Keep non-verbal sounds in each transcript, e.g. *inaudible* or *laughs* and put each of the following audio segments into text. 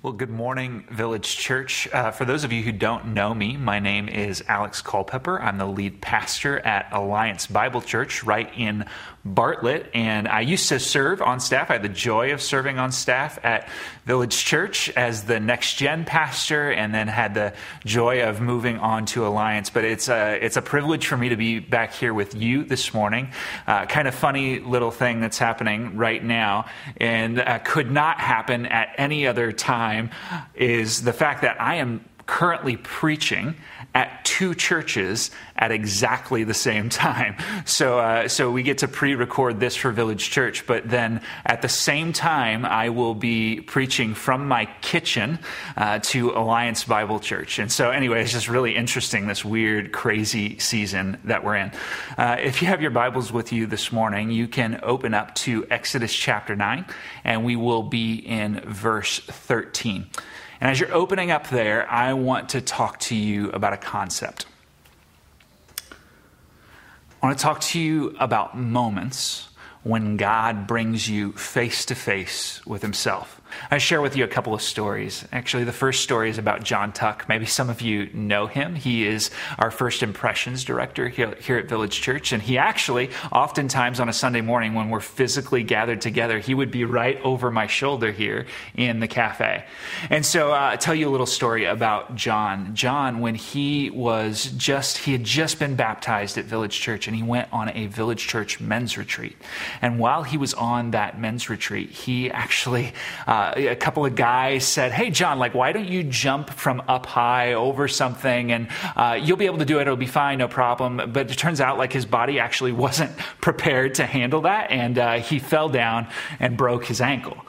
Well, good morning, Village Church. Uh, for those of you who don't know me, my name is Alex Culpepper. I'm the lead pastor at Alliance Bible Church right in Bartlett, and I used to serve on staff. I had the joy of serving on staff at Village Church as the next gen pastor, and then had the joy of moving on to Alliance. But it's a, it's a privilege for me to be back here with you this morning. Uh, kind of funny little thing that's happening right now, and uh, could not happen at any other time, is the fact that I am currently preaching at two churches at exactly the same *laughs* time. So, uh, so we get to pre-record this for Village Church, but then at the same time, I will be preaching from my kitchen uh, to Alliance Bible Church. And so, anyway, it's just really interesting this weird, crazy season that we're in. Uh, if you have your Bibles with you this morning, you can open up to Exodus chapter nine, and we will be in verse thirteen. And as you're opening up there, I want to talk to you about a concept. I want to talk to you about moments when God brings you face to face with Himself. I share with you a couple of stories. Actually, the first story is about John Tuck. Maybe some of you know him. He is our first impressions director here, at Village Church. And he actually, oftentimes on a Sunday morning when we're physically gathered together, he would be right over my shoulder here in the cafe. And so uh, I'll tell you a little story about John. John, when he was just, he had just been baptized at Village Church and he went on a Village Church men's retreat. And while he was on that men's retreat, he actually, uh, uh, a couple of guys said, Hey, John, like, why don't you jump from up high over something and uh, you'll be able to do it. It'll be fine, no problem. But it turns out like his body actually *laughs* wasn't prepared to handle that. And uh, he fell down and broke his ankle.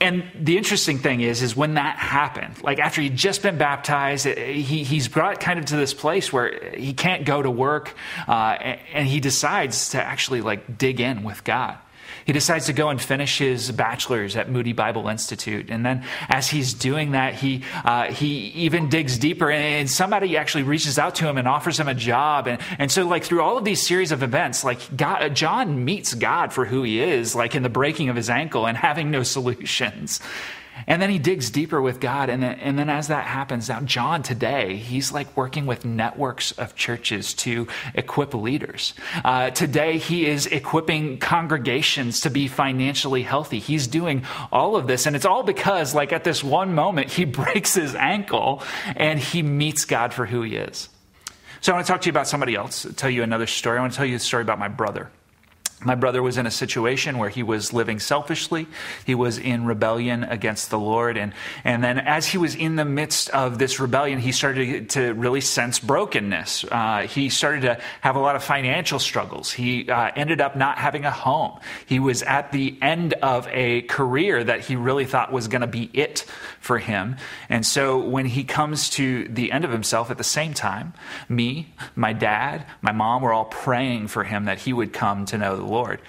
And the interesting thing is, is when that happened, like after he'd just been baptized, he, he's brought kind of to this place where he can't go to work, uh, and he decides to actually like dig in with God. He decides to go and finish his bachelor's at Moody Bible Institute. And then as he's doing that, he, uh, he even digs deeper and, somebody actually reaches out to him and offers him a job. And, and so like through all of these series of events, like God, John meets God for who he is, like in the breaking of his ankle and having no *laughs* solutions. And then he digs deeper with God. And then, and then as that happens, now John today, he's like working with networks of churches to equip leaders. Uh, today, he is equipping congregations to be financially healthy. He's doing all of this. And it's all because, like, at this one moment, he *laughs* breaks his ankle and he meets God for who he is. So I want to talk to you about somebody else, tell you another story. I want to tell you a story about my brother my brother was in a situation where he was living selfishly. He was in rebellion against the Lord. And, and then as he was in the midst of this rebellion, he started to really sense brokenness. Uh, he started to have a lot of financial struggles. He uh, ended up not having a home. He was at the end of a career that he really thought was going to be it for him. And so when he comes to the end of himself at the same time, me, my dad, my mom were all praying for him that he would come to know the Lord.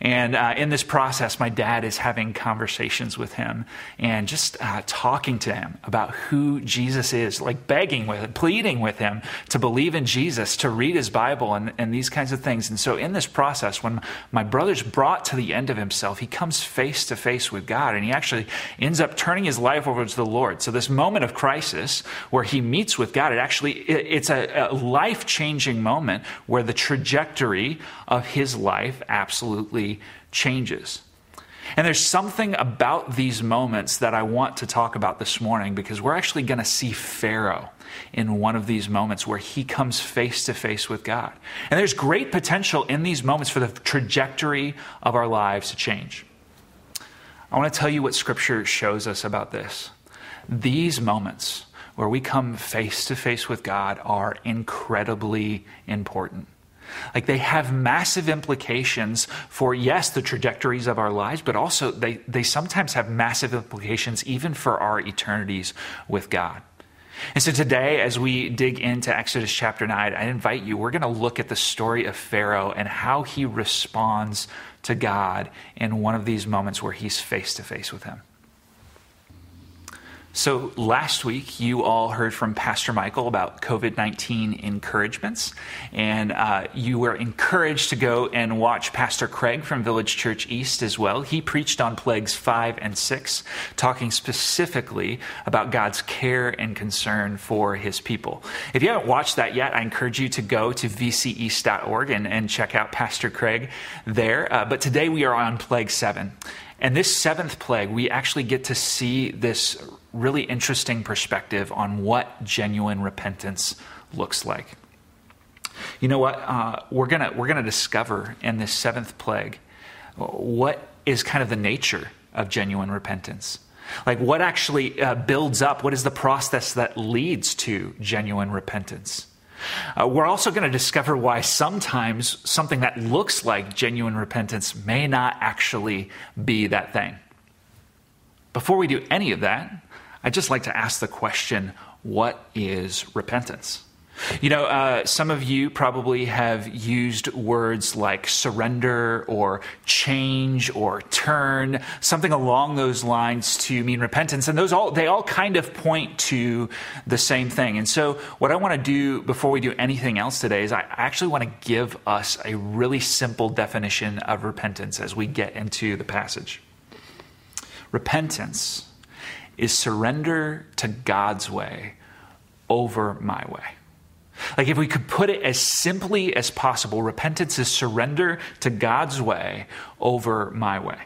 And uh, in this process, my dad is having conversations with him and just uh, talking to him about who Jesus is, like begging with pleading with him to believe in Jesus, to read his Bible, and, and these kinds of things. And so, in this process, when my brother's brought to the end of himself, he comes face to face with God and he actually ends up turning his life over to the Lord. So, this moment of crisis where he meets with God, it actually it, it's a, a life changing moment where the trajectory of his life absolutely changes. And there's something about these moments that I want to talk about this morning because we're actually going to see Pharaoh in one of these moments where he comes face to face with God. And there's great potential in these moments for the trajectory of our lives to change. I want to tell you what Scripture shows us about this. These moments where we come face to face with God are incredibly important. Like they have massive implications for, yes, the trajectories of our lives, but also they, they sometimes have massive implications even for our eternities with God. And so today, as we dig into Exodus chapter 9, I invite you, we're going to look at the story of Pharaoh and how he responds to God in one of these moments where he's face to face with him. So, last week, you all heard from Pastor Michael about COVID 19 encouragements, and uh, you were encouraged to go and watch Pastor Craig from Village Church East as well. He preached on plagues five and six, talking specifically about God's care and concern for his people. If you haven't watched that yet, I encourage you to go to vceast.org and, and check out Pastor Craig there. Uh, but today we are on plague seven. And this seventh plague, we actually get to see this really interesting perspective on what genuine repentance looks like. You know what? Uh, we're gonna we're gonna discover in this seventh plague what is kind of the nature of genuine repentance. Like what actually uh, builds up? What is the process that leads to genuine repentance? Uh, we're also going to discover why sometimes something that looks like genuine repentance may not actually be that thing. Before we do any of that, I'd just like to ask the question what is repentance? You know, uh, some of you probably have used words like surrender or change or turn, something along those lines to mean repentance. And those all, they all kind of point to the same thing. And so, what I want to do before we do anything else today is I actually want to give us a really simple definition of repentance as we get into the passage. Repentance is surrender to God's way over my way. Like, if we could put it as simply as possible, repentance is surrender to God's way over my way.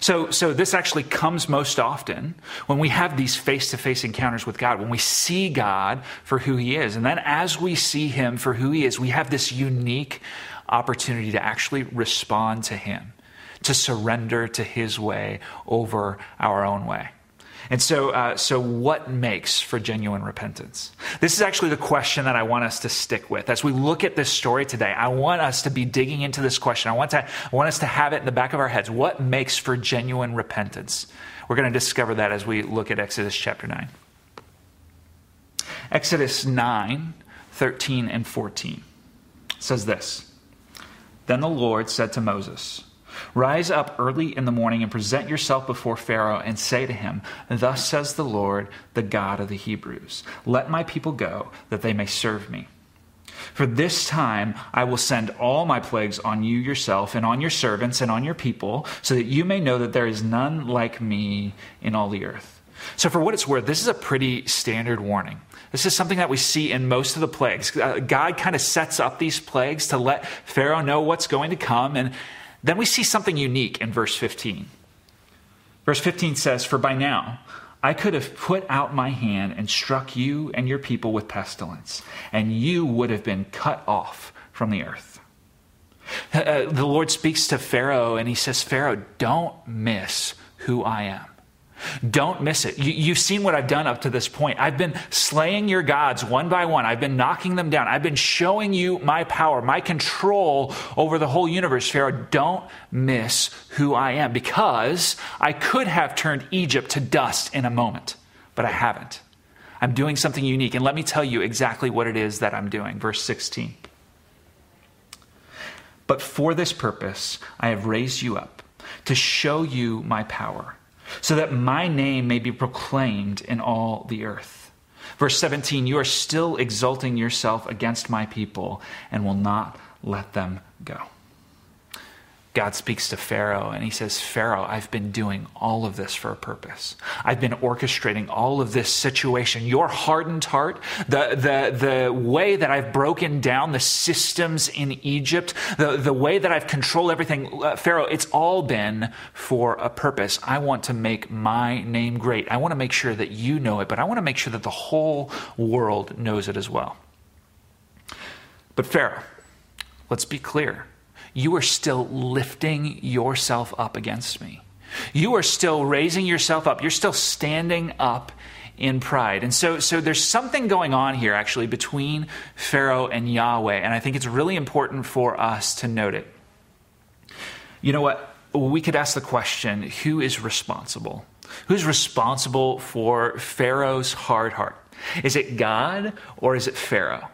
So, so this actually comes most often when we have these face to face encounters with God, when we see God for who He is. And then as we see Him for who He is, we have this unique opportunity to actually respond to Him, to surrender to His way over our own way. And so, uh, so what makes for genuine repentance? This is actually the question that I want us to stick with as we look at this story today. I want us to be digging into this question. I want to, I want us to have it in the back of our heads. What makes for genuine repentance? We're going to discover that as we look at Exodus chapter nine. Exodus 9, 13 and 14 says this. Then the Lord said to Moses. Rise up early in the morning and present yourself before Pharaoh and say to him, Thus says the Lord, the God of the Hebrews, Let my people go, that they may serve me. For this time I will send all my plagues on you yourself, and on your servants, and on your people, so that you may know that there is none like me in all the earth. So, for what it's worth, this is a pretty standard warning. This is something that we see in most of the plagues. Uh, God kind of sets up these plagues to let Pharaoh know what's going to come, and then we see something unique in verse 15. Verse 15 says, For by now I could have put out my hand and struck you and your people with pestilence, and you would have been cut off from the earth. Uh, the Lord speaks to Pharaoh and he says, Pharaoh, don't miss who I am. Don't miss it. You, have seen what I've done up to this point. I've been slaying your gods one by one. I've been knocking them down. I've been showing you my power, my control over the whole universe. Pharaoh, don't miss who I am because I could have turned Egypt to dust in a moment, but I haven't. I'm doing something unique. And let me tell you exactly what it is that I'm doing. Verse 16. But for this purpose, I have raised you up to show you my power so that my name may be proclaimed in all the earth. Verse 17, you are still exalting yourself against my people and will not let them go. God speaks to Pharaoh and he says, Pharaoh, I've been doing all of this for a purpose. I've been orchestrating all of this situation. Your hardened heart, the, the, the way that I've broken down the systems in Egypt, the, the way that I've controlled everything, uh, Pharaoh, it's all been for a purpose. I want to make my name great. I want to make sure that you know it, but I want to make sure that the whole world knows it as well. But Pharaoh, let's be clear you are still lifting yourself up against me. You are still raising yourself up. You're still standing up in pride. And so, so there's something going on here actually between Pharaoh and Yahweh. And I think it's really important for us to note it. You know what? We could ask the question who is responsible? Who's responsible for Pharaoh's hard heart? Is it God or is it Pharaoh?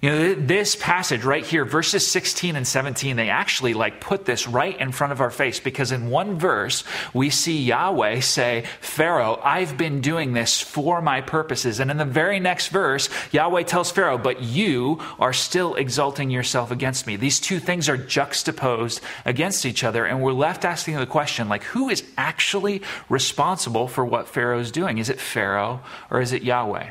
You know, this passage right here, verses 16 and 17, they actually like put this right in front of our face because in one verse, we see Yahweh say, Pharaoh, I've been doing this for my purposes. And in the very next verse, Yahweh tells Pharaoh, but you are still exalting yourself against me. These two things are juxtaposed against each other. And we're left asking the question, like, who is actually responsible for what Pharaoh is doing? Is it Pharaoh or is it Yahweh?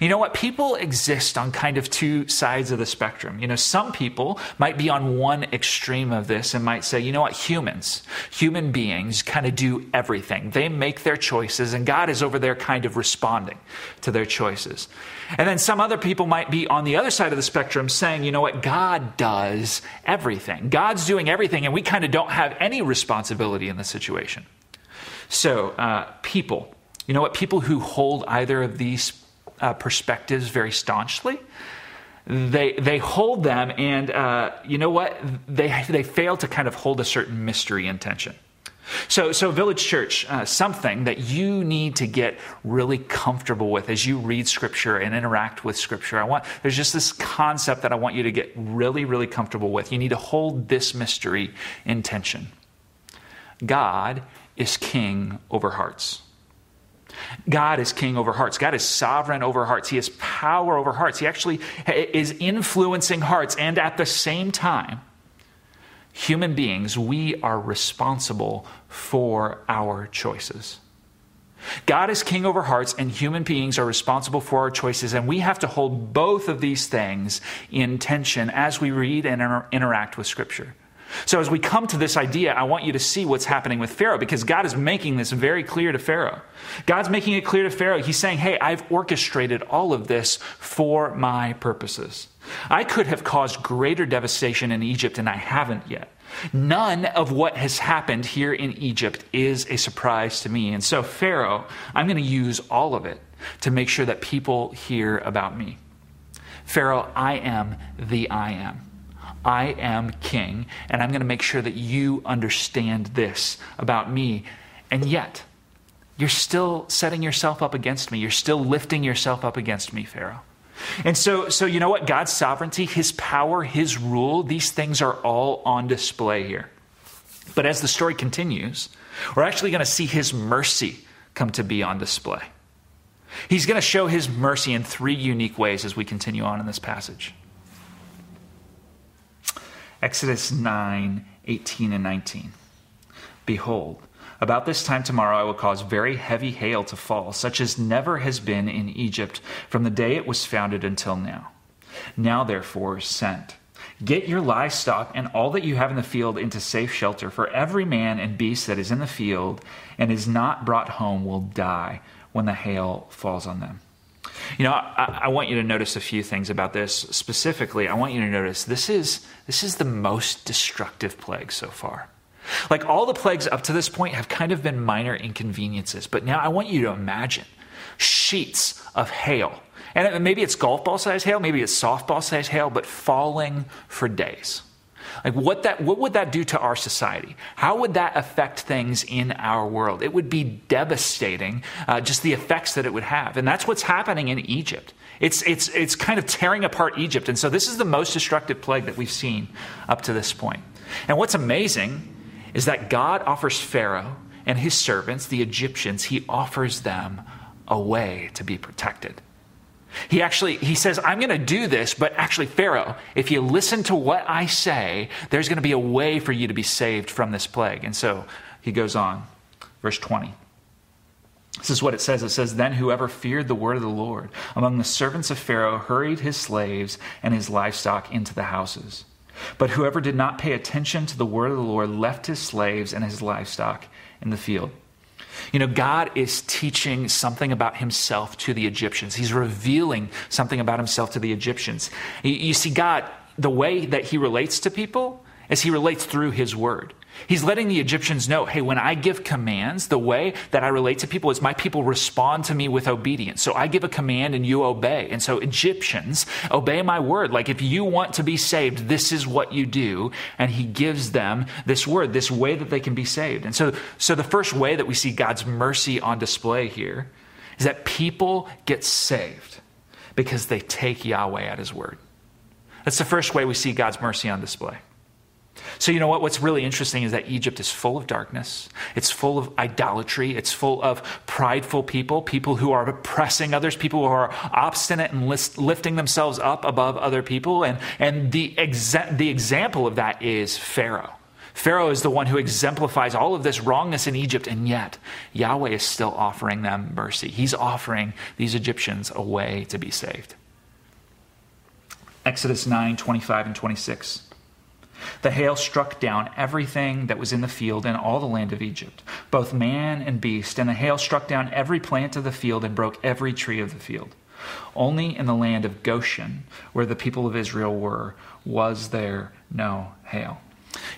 You know what? People exist on kind of two sides of the spectrum. You know, some people might be on one extreme of this and might say, you know what? Humans, human beings kind of do everything. They make their choices, and God is over there kind of responding to their choices. And then some other people might be on the other side of the spectrum saying, you know what? God does everything. God's doing everything, and we kind of don't have any responsibility in the situation. So, uh, people, you know what? People who hold either of these uh, perspectives very staunchly. They, they hold them, and uh, you know what? They, they fail to kind of hold a certain mystery intention. So, so Village Church, uh, something that you need to get really comfortable with as you read Scripture and interact with Scripture. I want there's just this concept that I want you to get really, really comfortable with. You need to hold this mystery in tension. God is king over hearts. God is king over hearts. God is sovereign over hearts. He has power over hearts. He actually is influencing hearts. And at the same time, human beings, we are responsible for our choices. God is king over hearts, and human beings are responsible for our choices. And we have to hold both of these things in tension as we read and inter- interact with Scripture. So, as we come to this idea, I want you to see what's happening with Pharaoh because God is making this very clear to Pharaoh. God's making it clear to Pharaoh. He's saying, Hey, I've orchestrated all of this for my purposes. I could have caused greater devastation in Egypt, and I haven't yet. None of what has happened here in Egypt is a surprise to me. And so, Pharaoh, I'm going to use all of it to make sure that people hear about me. Pharaoh, I am the I am. I am king, and I'm going to make sure that you understand this about me. And yet, you're still setting yourself up against me. You're still lifting yourself up against me, Pharaoh. And so, so you know what? God's sovereignty, his power, his rule, these things are all on display here. But as the story continues, we're actually going to see his mercy come to be on display. He's going to show his mercy in three unique ways as we continue on in this passage. Exodus 9 18 and 19. Behold, about this time tomorrow I will cause very heavy hail to fall, such as never has been in Egypt from the day it was founded until now. Now, therefore, send. Get your livestock and all that you have in the field into safe shelter, for every man and beast that is in the field and is not brought home will die when the hail falls on them. You know, I, I, want you to notice a few things about this. Specifically, I want you to notice this is, this is the most destructive plague so far. Like all the plagues up to this point have kind of been minor inconveniences, but now I want you to imagine sheets of hail. And maybe it's golf ball size hail, maybe it's softball size hail, but falling for days. Like what that what would that do to our society? How would that affect things in our world? It would be devastating, uh, just the effects that it would have, and that's what's happening in Egypt. It's it's it's kind of tearing apart Egypt, and so this is the most destructive plague that we've seen up to this point. And what's amazing is that God offers Pharaoh and his servants, the Egyptians, he offers them a way to be protected. He actually he says, I'm going to do this, but actually, Pharaoh, if you listen to what I say, there's going to be a way for you to be saved from this plague. And so he goes on, verse 20. This is what it says. It says, Then whoever feared the word of the Lord among the servants of Pharaoh hurried his slaves and his livestock into the houses. But whoever did not pay attention to the word of the Lord left his slaves and his livestock in the field. You know, God is teaching something about himself to the Egyptians. He's revealing something about himself to the Egyptians. You see, God, the way that he relates to people is he relates through his word. He's letting the Egyptians know hey, when I give commands, the way that I relate to people is my people respond to me with obedience. So I give a command and you obey. And so, Egyptians, obey my word. Like, if you want to be saved, this is what you do. And he gives them this word, this way that they can be saved. And so, so the first way that we see God's mercy on display here is that people get saved because they take Yahweh at his word. That's the first way we see God's mercy on display. So, you know what? What's really interesting is that Egypt is full of darkness. It's full of idolatry. It's full of prideful people, people who are oppressing others, people who are obstinate and list, lifting themselves up above other people. And, and the, exa- the example of that is Pharaoh. Pharaoh is the one who exemplifies all of this wrongness in Egypt, and yet Yahweh is still offering them mercy. He's offering these Egyptians a way to be saved. Exodus 9 25 and 26. The hail struck down everything that was in the field in all the land of Egypt, both man and beast, and the hail struck down every plant of the field and broke every tree of the field. Only in the land of Goshen, where the people of Israel were, was there no hail.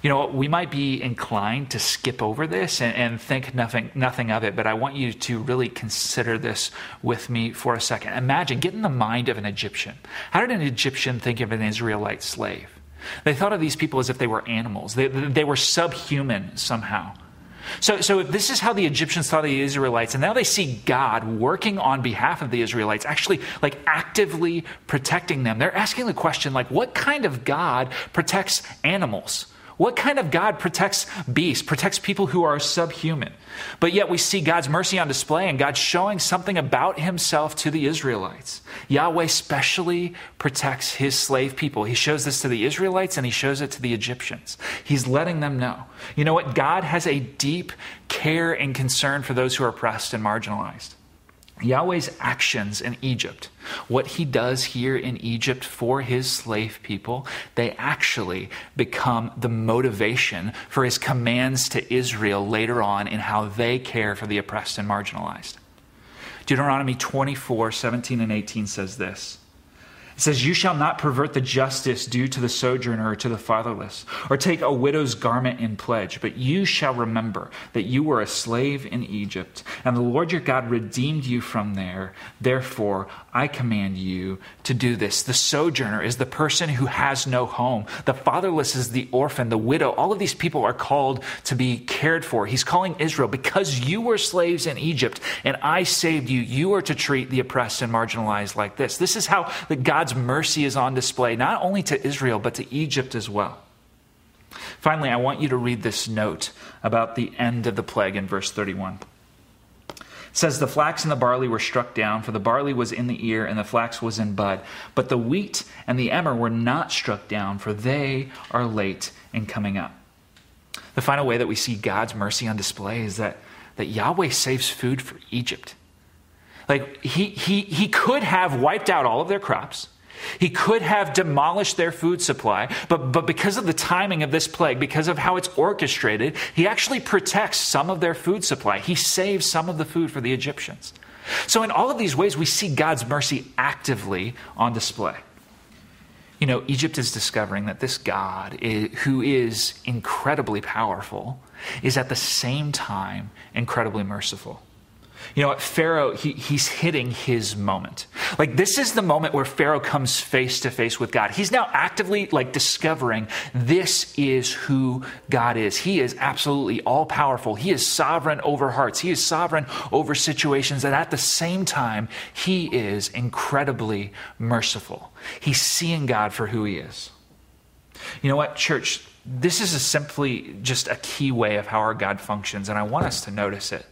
You know, we might be inclined to skip over this and, and, think nothing, nothing of it, but I want you to really consider this with me for a second. Imagine, get in the mind of an Egyptian. How did an Egyptian think of an Israelite slave? They thought of these people as if they were animals, they, they were subhuman somehow. So, so this is how the Egyptians thought of the Israelites, and now they see God working on behalf of the Israelites, actually like actively protecting them. They're asking the question, like, what kind of God protects animals? What kind of God protects beasts, protects people who are subhuman? But yet we see God's mercy on display and God showing something about himself to the Israelites. Yahweh specially protects his slave people. He shows this to the Israelites and he shows it to the Egyptians. He's letting them know. You know what? God has a deep care and concern for those who are oppressed and marginalized. Yahweh's actions in Egypt, what he does here in Egypt for his slave people, they actually become the motivation for his commands to Israel later on in how they care for the oppressed and marginalized. Deuteronomy 24, 17 and 18 says this. It says, You shall not pervert the justice due to the sojourner or to the fatherless, or take a widow's garment in pledge, but you shall remember that you were a slave in Egypt, and the Lord your God redeemed you from there. Therefore, I command you to do this. The sojourner is the person who has no home, the fatherless is the orphan, the widow. All of these people are called to be cared for. He's calling Israel, because you were slaves in Egypt and I saved you, you are to treat the oppressed and marginalized like this. This is how that God God's mercy is on display, not only to Israel, but to Egypt as well. Finally, I want you to read this note about the end of the plague in verse 31. It says, The flax and the barley were struck down, for the barley was in the ear and the flax was in bud. But the wheat and the emmer were not struck down, for they are late in coming up. The final way that we see God's mercy on display is that, that Yahweh saves food for Egypt. Like, he, he, he could have wiped out all of their crops. He could have demolished their food supply, but, but because of the timing of this plague, because of how it's orchestrated, he actually protects some of their food supply. He saves some of the food for the Egyptians. So, in all of these ways, we see God's mercy actively on display. You know, Egypt is discovering that this God, is, who is incredibly powerful, is at the same time incredibly merciful. You know what? Pharaoh, he, he's hitting his moment. Like, this is the moment where Pharaoh comes face to face with God. He's now actively, like, discovering this is who God is. He is absolutely all powerful. He is sovereign over hearts, he is sovereign over situations. And at the same time, he is incredibly merciful. He's seeing God for who he is. You know what, church? This is simply just a key way of how our God functions, and I want us to notice it.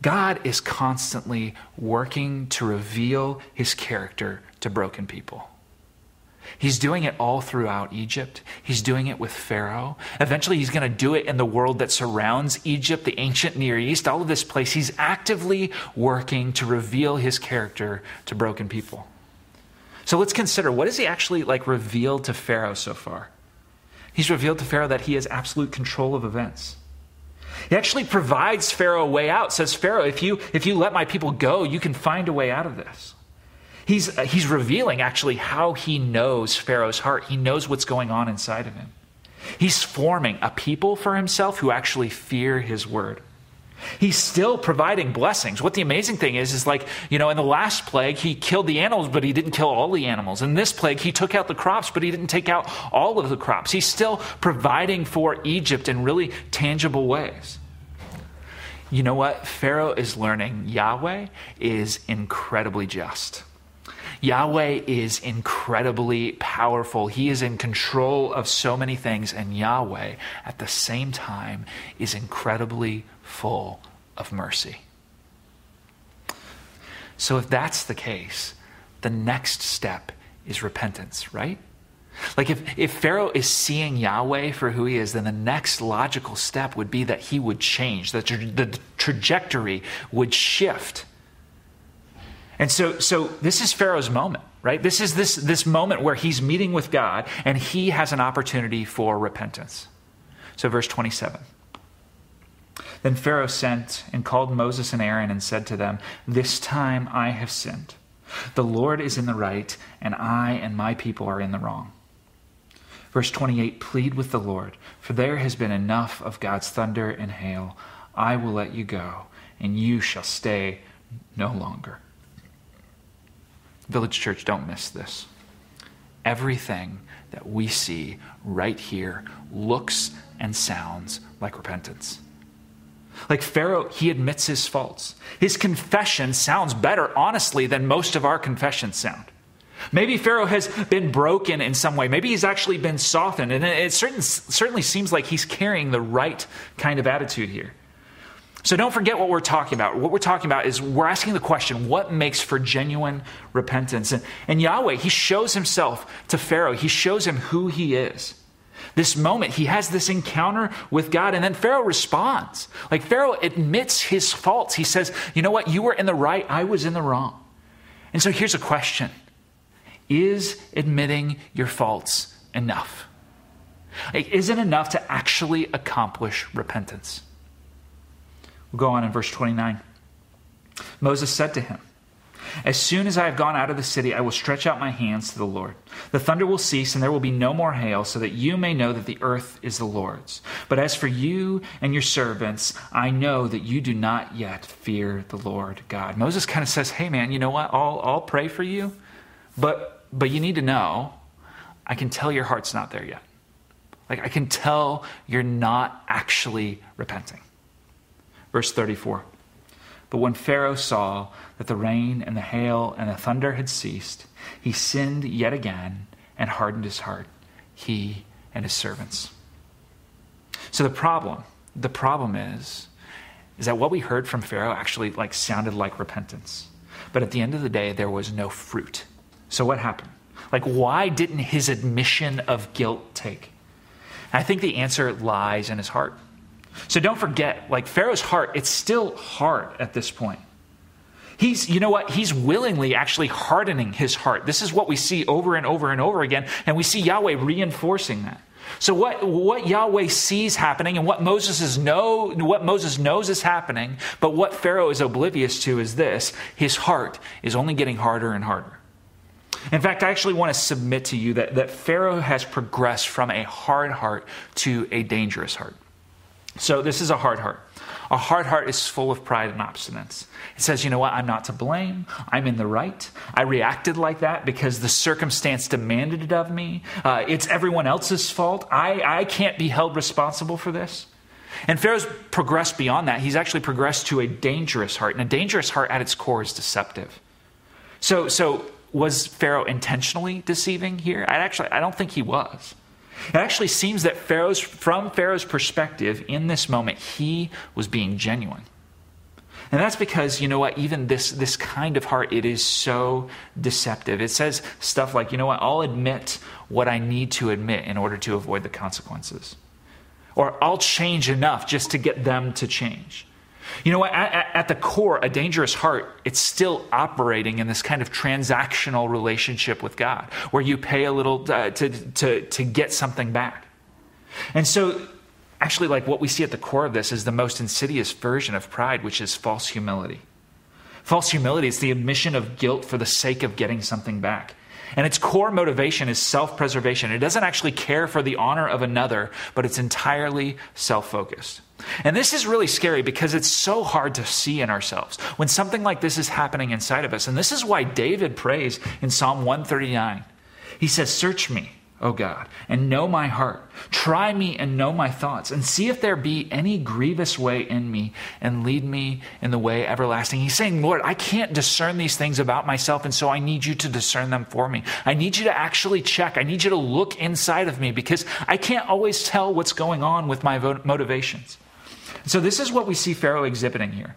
God is constantly working to reveal his character to broken people. He's doing it all throughout Egypt. He's doing it with Pharaoh. Eventually, he's going to do it in the world that surrounds Egypt, the ancient Near East, all of this place. He's actively working to reveal his character to broken people. So let's consider what has he actually like revealed to Pharaoh so far? He's revealed to Pharaoh that he has absolute control of events. He actually provides Pharaoh a way out, says, Pharaoh, if you, if you let my people go, you can find a way out of this. He's, he's revealing actually how he knows Pharaoh's heart. He knows what's going on inside of him. He's forming a people for himself who actually fear his word. He's still providing blessings. What the amazing thing is, is like, you know, in the last plague, he killed the animals, but he didn't kill all the animals. In this plague, he took out the crops, but he didn't take out all of the crops. He's still providing for Egypt in really tangible ways. You know what? Pharaoh is learning Yahweh is incredibly just. Yahweh is incredibly powerful. He is in control of so many things, and Yahweh, at the same time, is incredibly full of mercy. So, if that's the case, the next step is repentance, right? Like if, if Pharaoh is seeing Yahweh for who he is, then the next logical step would be that he would change, that the trajectory would shift. And so, so this is Pharaoh's moment, right? This is this, this moment where he's meeting with God and he has an opportunity for repentance. So, verse 27. Then Pharaoh sent and called Moses and Aaron and said to them, This time I have sinned. The Lord is in the right, and I and my people are in the wrong. Verse 28 Plead with the Lord, for there has been enough of God's thunder and hail. I will let you go, and you shall stay no longer. Village Church, don't miss this. Everything that we see right here looks and sounds like repentance. Like Pharaoh, he admits his faults. His confession sounds better, honestly, than most of our confessions sound. Maybe Pharaoh has been broken in some way. Maybe he's actually been softened. And it certain, certainly seems like he's carrying the right kind of attitude here. So don't forget what we're talking about. What we're talking about is we're asking the question what makes for genuine repentance? And, and Yahweh, he shows himself to Pharaoh, he shows him who he is. This moment, he has this encounter with God, and then Pharaoh responds. Like Pharaoh admits his faults. He says, You know what? You were in the right, I was in the wrong. And so here's a question is admitting your faults enough? Is it enough to actually accomplish repentance? We'll go on in verse 29. Moses said to him, As soon as I have gone out of the city, I will stretch out my hands to the Lord. The thunder will cease, and there will be no more hail, so that you may know that the earth is the Lord's. But as for you and your servants, I know that you do not yet fear the Lord God. Moses kind of says, Hey, man, you know what? I'll, I'll pray for you, but but you need to know, I can tell your heart's not there yet. Like, I can tell you're not actually repenting. Verse 34. But when Pharaoh saw that the rain and the hail and the thunder had ceased, he sinned yet again and hardened his heart, he and his servants. So the problem, the problem is, is that what we heard from Pharaoh actually like sounded like repentance. But at the end of the day, there was no fruit. So what happened? Like, why didn't his admission of guilt take? I think the answer lies in his heart. So don't forget, like Pharaoh's heart, it's still hard at this point. He's, you know what? He's willingly actually hardening his heart. This is what we see over and over and over again, and we see Yahweh reinforcing that. So what, what Yahweh sees happening and what Moses, is know, what Moses knows is happening, but what Pharaoh is oblivious to is this his heart is only getting harder and harder. In fact, I actually want to submit to you that, that Pharaoh has progressed from a hard heart to a dangerous heart. So, this is a hard heart. A hard heart is full of pride and obstinance. It says, you know what, I'm not to blame. I'm in the right. I reacted like that because the circumstance demanded it of me. Uh, it's everyone else's fault. I, I can't be held responsible for this. And Pharaoh's progressed beyond that. He's actually progressed to a dangerous heart. And a dangerous heart at its core is deceptive. So, so was Pharaoh intentionally deceiving here? I actually I don't think he was. It actually seems that Pharaoh's from Pharaoh's perspective in this moment he was being genuine. And that's because, you know what, even this, this kind of heart, it is so deceptive. It says stuff like, you know what, I'll admit what I need to admit in order to avoid the consequences. Or I'll change enough just to get them to change. You know? At, at, the core, a dangerous heart, it's still operating in this kind of transactional relationship with God, where you pay a little uh, to, to, to get something back. And so, actually, like what we see at the core of this is the most insidious version of pride, which is false humility. False humility is the admission of guilt for the sake of getting something back. And its core motivation is self preservation. It doesn't actually care for the honor of another, but it's entirely self focused. And this is really scary because it's so hard to see in ourselves when something like this is happening inside of us. And this is why David prays in Psalm 139. He says, Search me, O God, and know my heart. Try me and know my thoughts, and see if there be any grievous way in me, and lead me in the way everlasting. He's saying, Lord, I can't discern these things about myself, and so I need you to discern them for me. I need you to actually check. I need you to look inside of me because I can't always tell what's going on with my motivations. So, this is what we see Pharaoh exhibiting here.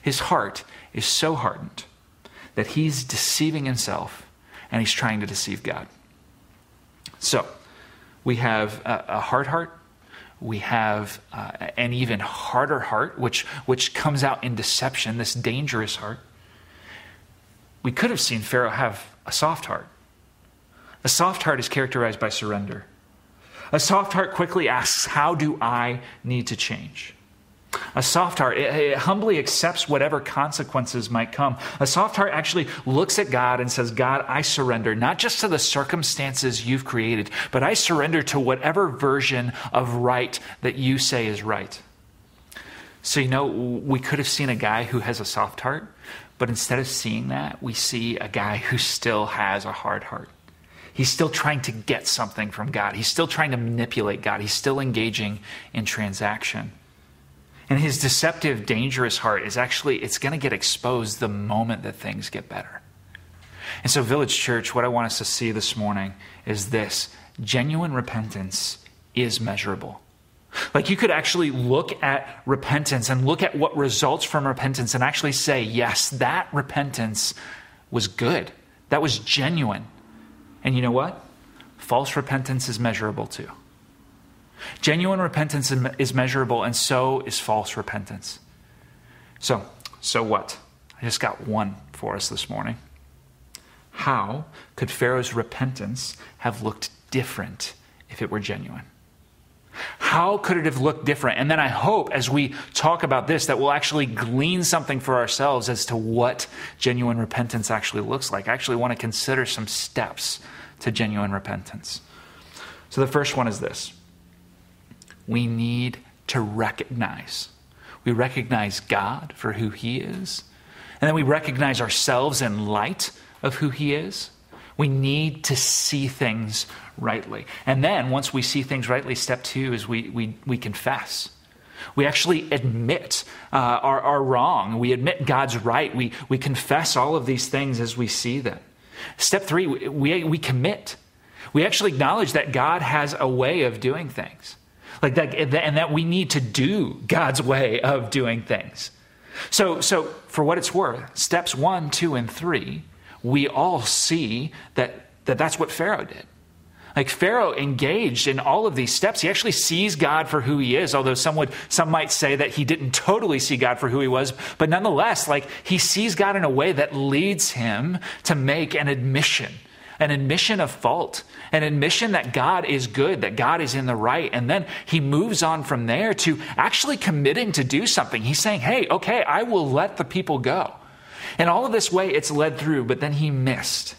His heart is so hardened that he's deceiving himself and he's trying to deceive God. So, we have a, a hard heart. We have uh, an even harder heart, which, which comes out in deception, this dangerous heart. We could have seen Pharaoh have a soft heart. A soft heart is characterized by surrender. A soft heart quickly asks, How do I need to change? A soft heart, it, it, humbly accepts whatever consequences might come. A soft heart actually looks at God and says, God, I surrender, not just to the circumstances you've created, but I surrender to whatever version of right that you say is right. So, you know, we could have seen a guy who has a soft heart, but instead of seeing that, we see a guy who still has a hard heart. He's still trying to get something from God. He's still trying to manipulate God. He's still engaging in transaction. And his deceptive, dangerous heart is actually, it's going to get exposed the moment that things get better. And so, Village Church, what I want us to see this morning is this genuine repentance is measurable. Like you could actually look at repentance and look at what results from repentance and actually say, yes, that repentance was good. That was genuine. And you know what? False repentance is measurable too. Genuine repentance is measurable, and so is false repentance. So, so what? I just got one for us this morning. How could Pharaoh's repentance have looked different if it were genuine? How could it have looked different? And then I hope as we talk about this that we'll actually glean something for ourselves as to what genuine repentance actually looks like. I actually want to consider some steps to genuine repentance. So the first one is this we need to recognize. We recognize God for who He is, and then we recognize ourselves in light of who He is. We need to see things rightly. And then, once we see things rightly, step two is we, we, we confess. We actually admit uh, our, our wrong. We admit God's right. We, we confess all of these things as we see them. Step three, we, we commit. We actually acknowledge that God has a way of doing things. Like that, and that we need to do God's way of doing things. So, so for what it's worth, steps one, two, and three, we all see that, that that's what Pharaoh did. Like Pharaoh engaged in all of these steps. He actually sees God for who he is, although some would some might say that he didn't totally see God for who he was, but nonetheless, like he sees God in a way that leads him to make an admission an admission of fault, an admission that God is good, that God is in the right. And then he moves on from there to actually committing to do something. He's saying, hey, okay, I will let the people go. And all of this way it's led through, but then he missed.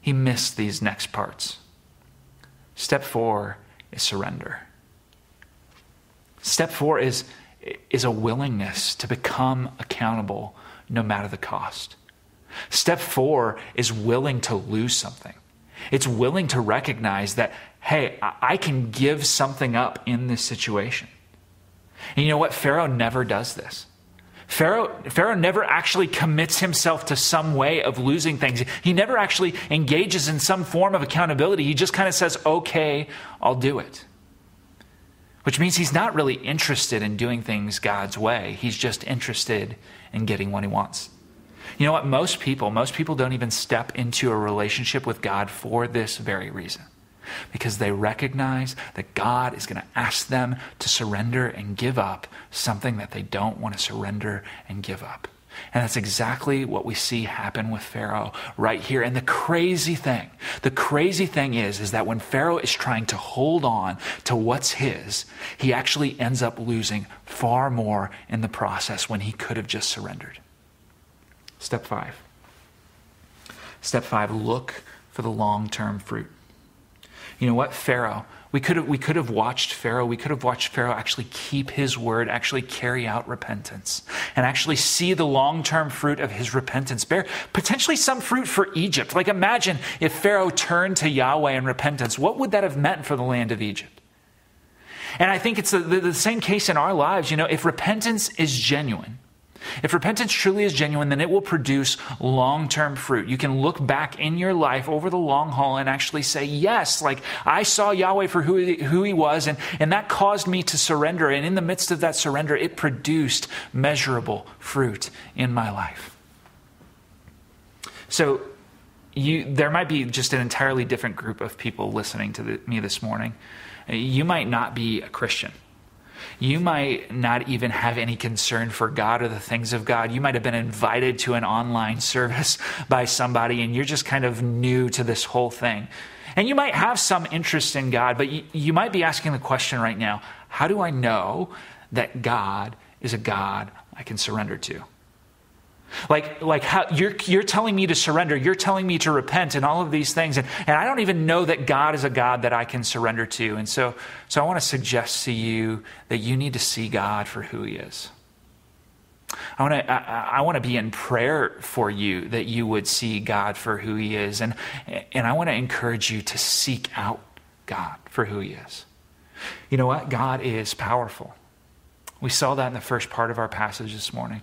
He missed these next parts. Step four is surrender. Step four is, is a willingness to become accountable no matter the cost. Step four is willing to lose something. It's willing to recognize that, hey, I can give something up in this situation. And you know what? Pharaoh never does this. Pharaoh, Pharaoh never actually commits himself to some way of losing things. He never actually engages in some form of accountability. He just kind of says, okay, I'll do it. Which means he's not really interested in doing things God's way. He's just interested in getting what he wants. You know what? Most people, most people don't even step into a relationship with God for this very reason. Because they recognize that God is going to ask them to surrender and give up something that they don't want to surrender and give up. And that's exactly what we see happen with Pharaoh right here. And the crazy thing, the crazy thing is, is that when Pharaoh is trying to hold on to what's his, he actually ends up losing far more in the process when he could have just surrendered. Step five. Step five, look for the long term fruit. You know what? Pharaoh. We could have, we could have watched Pharaoh. We could have watched Pharaoh actually keep his word, actually carry out repentance, and actually see the long term fruit of his repentance bear potentially some fruit for Egypt. Like imagine if Pharaoh turned to Yahweh in repentance. What would that have meant for the land of Egypt? And I think it's the, the, the same case in our lives. You know, if repentance is genuine, if repentance truly is genuine, then it will produce long term fruit. You can look back in your life over the long haul and actually say, Yes, like I saw Yahweh for who he, who he was, and, and that caused me to surrender. And in the midst of that surrender, it produced measurable fruit in my life. So, you, there might be just an entirely different group of people listening to the, me this morning. You might not be a Christian. You might not even have any concern for God or the things of God. You might have been invited to an online service *laughs* by somebody and you're just kind of new to this whole thing. And you might have some interest in God, but you, you might be asking the question right now how do I know that God is a God I can surrender to? Like, like how, you're, you're telling me to surrender, you're telling me to repent, and all of these things. And, and I don't even know that God is a God that I can surrender to. And so, so I want to suggest to you that you need to see God for who He is. I want to I, I, want to be in prayer for you that you would see God for who He is, and and I want to encourage you to seek out God for who He is. You know what? God is powerful. We saw that in the first part of our passage this morning.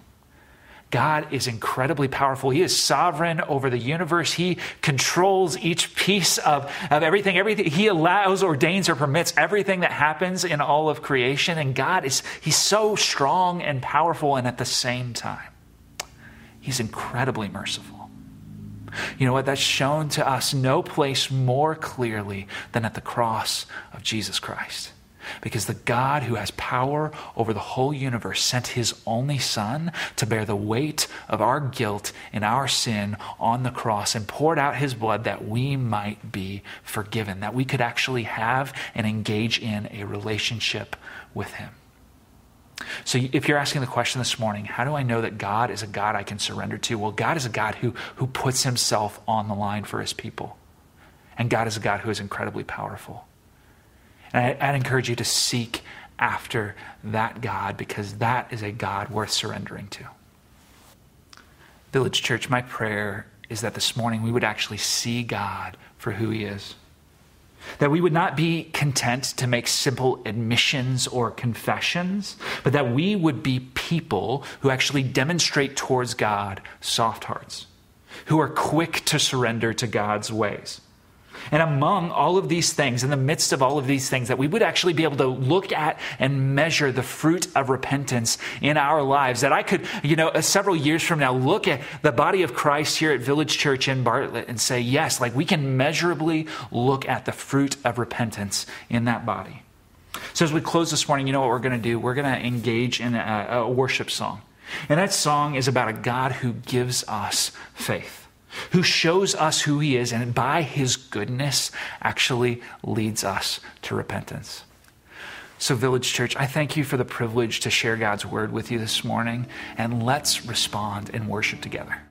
God is incredibly powerful. He is sovereign over the universe. He controls each piece of, of everything. Everything He allows, ordains, or permits everything that happens in all of creation. And God is He's so strong and powerful, and at the same time, He's incredibly merciful. You know what? That's shown to us no place more clearly than at the cross of Jesus Christ. Because the God who has power over the whole universe sent his only Son to bear the weight of our guilt and our sin on the cross and poured out his blood that we might be forgiven, that we could actually have and engage in a relationship with him. So, if you're asking the question this morning, how do I know that God is a God I can surrender to? Well, God is a God who, who puts himself on the line for his people. And God is a God who is incredibly powerful. And I, would encourage you to seek after that God because that is a God worth surrendering to. Village Church, my prayer is that this morning we would actually see God for who He is. That we would not be content to make simple admissions or confessions, but that we would be people who actually demonstrate towards God soft hearts, who are quick to surrender to God's ways. And among all of these things, in the midst of all of these things, that we would actually be able to look at and measure the fruit of repentance in our lives. That I could, you know, uh, several years from now, look at the body of Christ here at Village Church in Bartlett and say, yes, like we can measurably look at the fruit of repentance in that body. So as we close this morning, you know what we're going to do? We're going to engage in a, a worship song. And that song is about a God who gives us faith who shows us who he is and by his goodness actually leads us to repentance. So, Village Church, I thank you for the privilege to share God's word with you this morning, and let's respond and worship together.